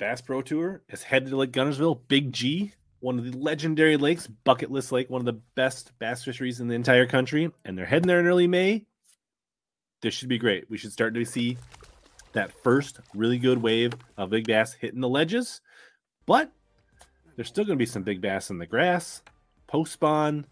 Bass Pro Tour is headed to Lake Guntersville. Big G, one of the legendary lakes, bucket list lake, one of the best bass fisheries in the entire country. And they're heading there in early May. This should be great. We should start to see that first really good wave of big bass hitting the ledges. But there's still going to be some big bass in the grass, post spawn,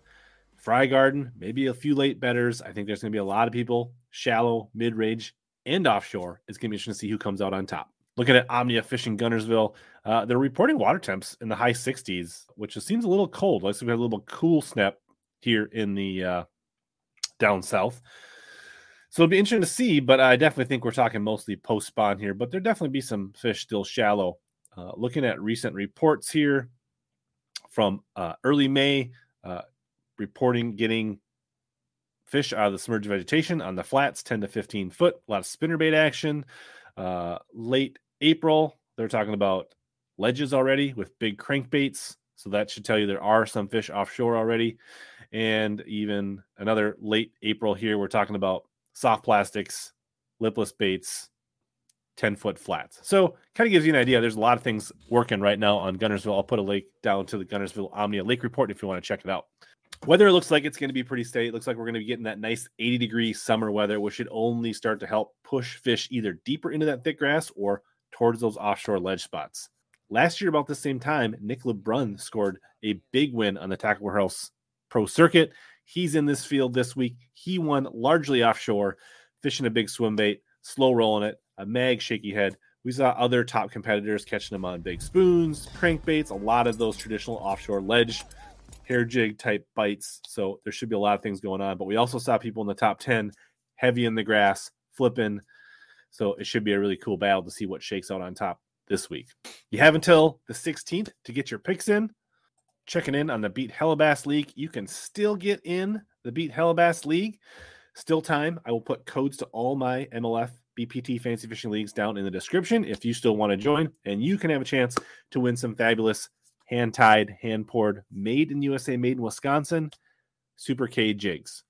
fry guarding, maybe a few late bedders. I think there's going to be a lot of people, shallow, mid range, and offshore. It's going to be interesting to see who comes out on top. Looking at Omnia Fishing Guntersville, uh, they're reporting water temps in the high 60s, which seems a little cold. Let's we had a little cool snap here in the uh, down south. So it'll be interesting to see, but I definitely think we're talking mostly post spawn here. But there definitely be some fish still shallow. Uh, looking at recent reports here from uh, early May, uh, reporting getting fish out of the submerged vegetation on the flats, 10 to 15 foot. A lot of spinnerbait action. Uh, late April, they're talking about ledges already with big crankbaits. So that should tell you there are some fish offshore already. And even another late April here, we're talking about soft plastics, lipless baits, 10 foot flats. So kind of gives you an idea. There's a lot of things working right now on Guntersville. I'll put a link down to the Guntersville Omnia Lake Report if you want to check it out. Weather looks like it's going to be pretty steady. It looks like we're going to be getting that nice 80 degree summer weather, which should only start to help push fish either deeper into that thick grass or towards those offshore ledge spots. Last year, about the same time, Nick LeBrun scored a big win on the Tackle Warehouse Pro Circuit. He's in this field this week. He won largely offshore, fishing a big swim bait, slow rolling it, a mag shaky head. We saw other top competitors catching them on big spoons, crankbaits, a lot of those traditional offshore ledge hair jig type bites. So there should be a lot of things going on. But we also saw people in the top 10 heavy in the grass, flipping. So it should be a really cool battle to see what shakes out on top this week. You have until the 16th to get your picks in. Checking in on the Beat Hellabass League. You can still get in the Beat Hellabass League. Still time. I will put codes to all my MLF BPT fantasy fishing leagues down in the description if you still want to join. And you can have a chance to win some fabulous hand tied, hand poured, made in USA, made in Wisconsin, Super K jigs.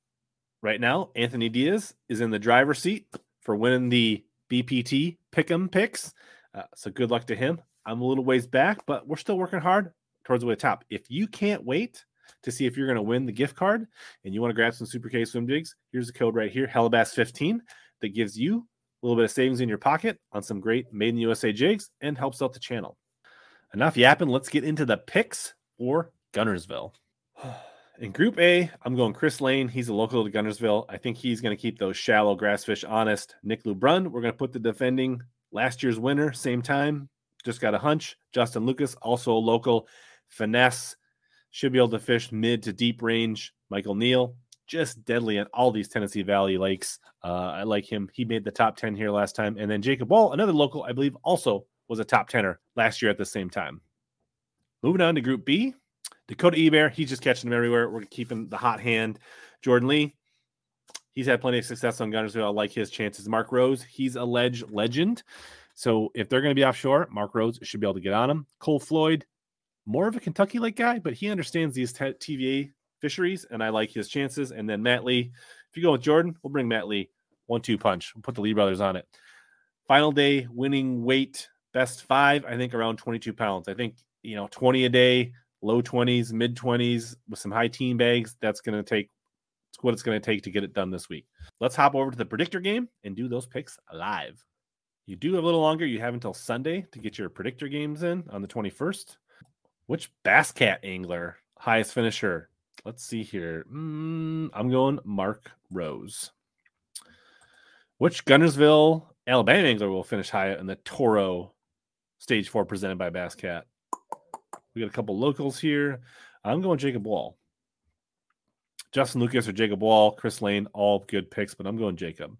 Right now, Anthony Diaz is in the driver's seat for winning the BPT Pick'em picks. Uh, so good luck to him. I'm a little ways back, but we're still working hard towards the way top. If you can't wait to see if you're going to win the gift card and you want to grab some Super K swim jigs, here's the code right here, Hellabass15, that gives you a little bit of savings in your pocket on some great made in USA jigs and helps out the channel enough yapping. Let's get into the picks for Guntersville. In Group A, I'm going Chris Lane. He's a local to Guntersville. I think he's going to keep those shallow grass fish honest. Nick Lebrun, we're going to put the defending last year's winner, same time. Just got a hunch. Justin Lucas, also a local. Finesse should be able to fish mid to deep range. Michael Neal, just deadly at all these Tennessee Valley lakes. Uh, I like him. He made the top 10 here last time. And then Jacob Wall, another local, I believe, also was a top tenor last year at the same time. Moving on to Group B, Dakota Ebare, he's just catching them everywhere. We're keeping the hot hand. Jordan Lee, he's had plenty of success on Guntersville. I like his chances. Mark Rose, he's a legend. So if they're going to be offshore, Mark Rose should be able to get on him. Cole Floyd, more of a Kentucky Lake guy, but he understands these t- TVA fisheries, and I like his chances. And then Matt Lee, if you go with Jordan, we'll bring Matt Lee one two punch. We'll put the Lee brothers on it. Final day winning weight best five, I think around 22 pounds. I think, you know, 20 a day, low 20s, mid 20s with some high team bags. That's going to take what it's going to take to get it done this week. Let's hop over to the predictor game and do those picks live. You do have a little longer. You have until Sunday to get your predictor games in on the 21st. Which Bass Cat angler highest finisher? Let's see here. Mm, I'm going Mark Rose. Which Guntersville, Alabama angler will finish high in the Toro Stage four presented by Bass Cat. We got a couple locals here. I'm going Jacob Wall. Justin Lucas or Jacob Wall, Chris Lane, all good picks, but I'm going Jacob.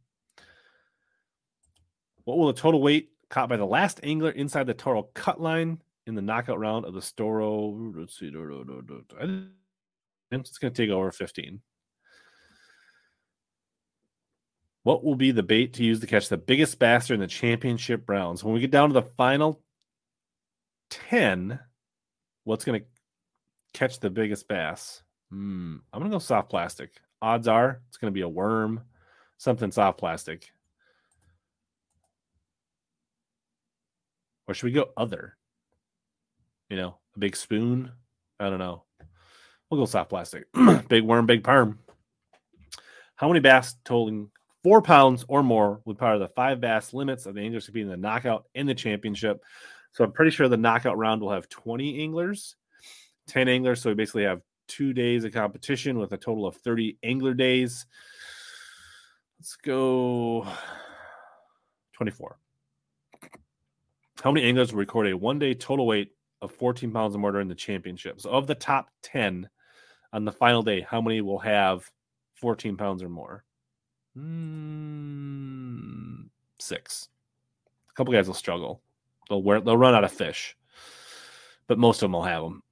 What will the total weight caught by the last angler inside the total cut line in the knockout round of the Storo? Let's see. It's going to take over 15. What will be the bait to use to catch the biggest bass in the championship rounds? When we get down to the final 10, what's going to catch the biggest bass? Hmm, I'm going to go soft plastic. Odds are it's going to be a worm, something soft plastic. Or should we go other? You know, a big spoon? I don't know. We'll go soft plastic. big worm, big perm. How many bass totaling four pounds or more would part of the five bass limits of the anglers competing in the knockout and the championship? So I'm pretty sure the knockout round will have 20 anglers, 10 anglers. So we basically have two days of competition with a total of 30 angler days. Let's go 24. How many anglers will record a one day total weight of 14 pounds or more during the championship? So, of the top 10 on the final day, how many will have 14 pounds or more? Mm, six. A couple guys will struggle. They'll wear, they'll run out of fish, but most of them will have them.